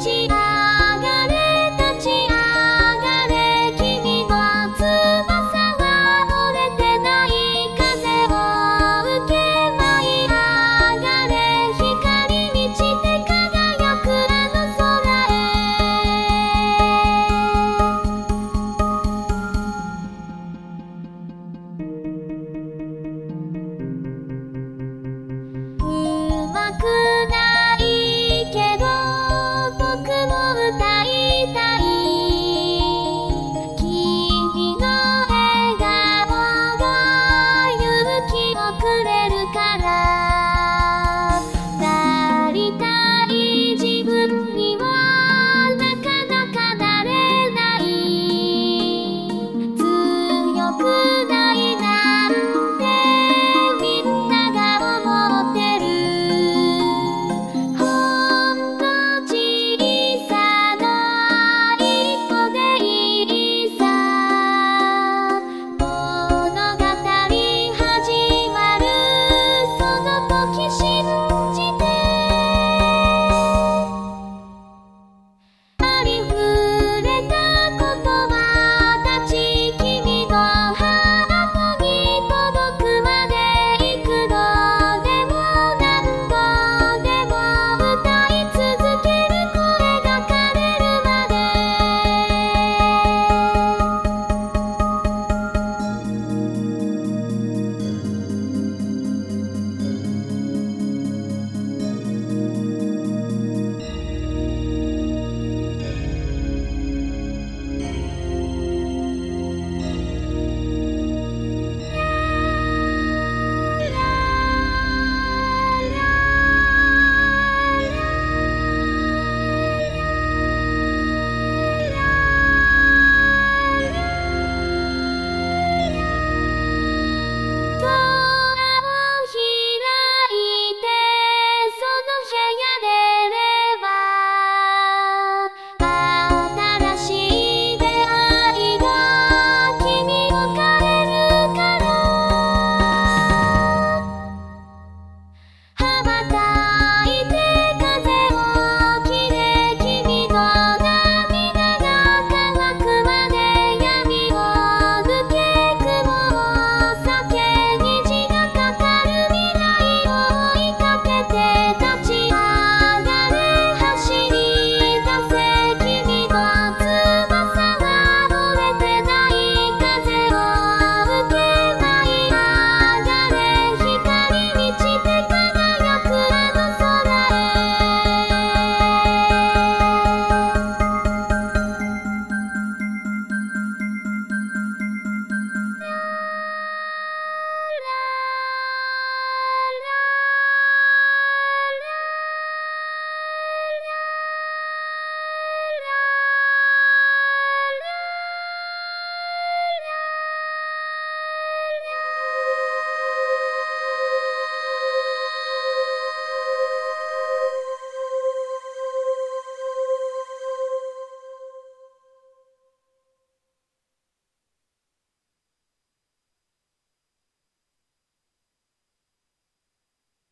立ち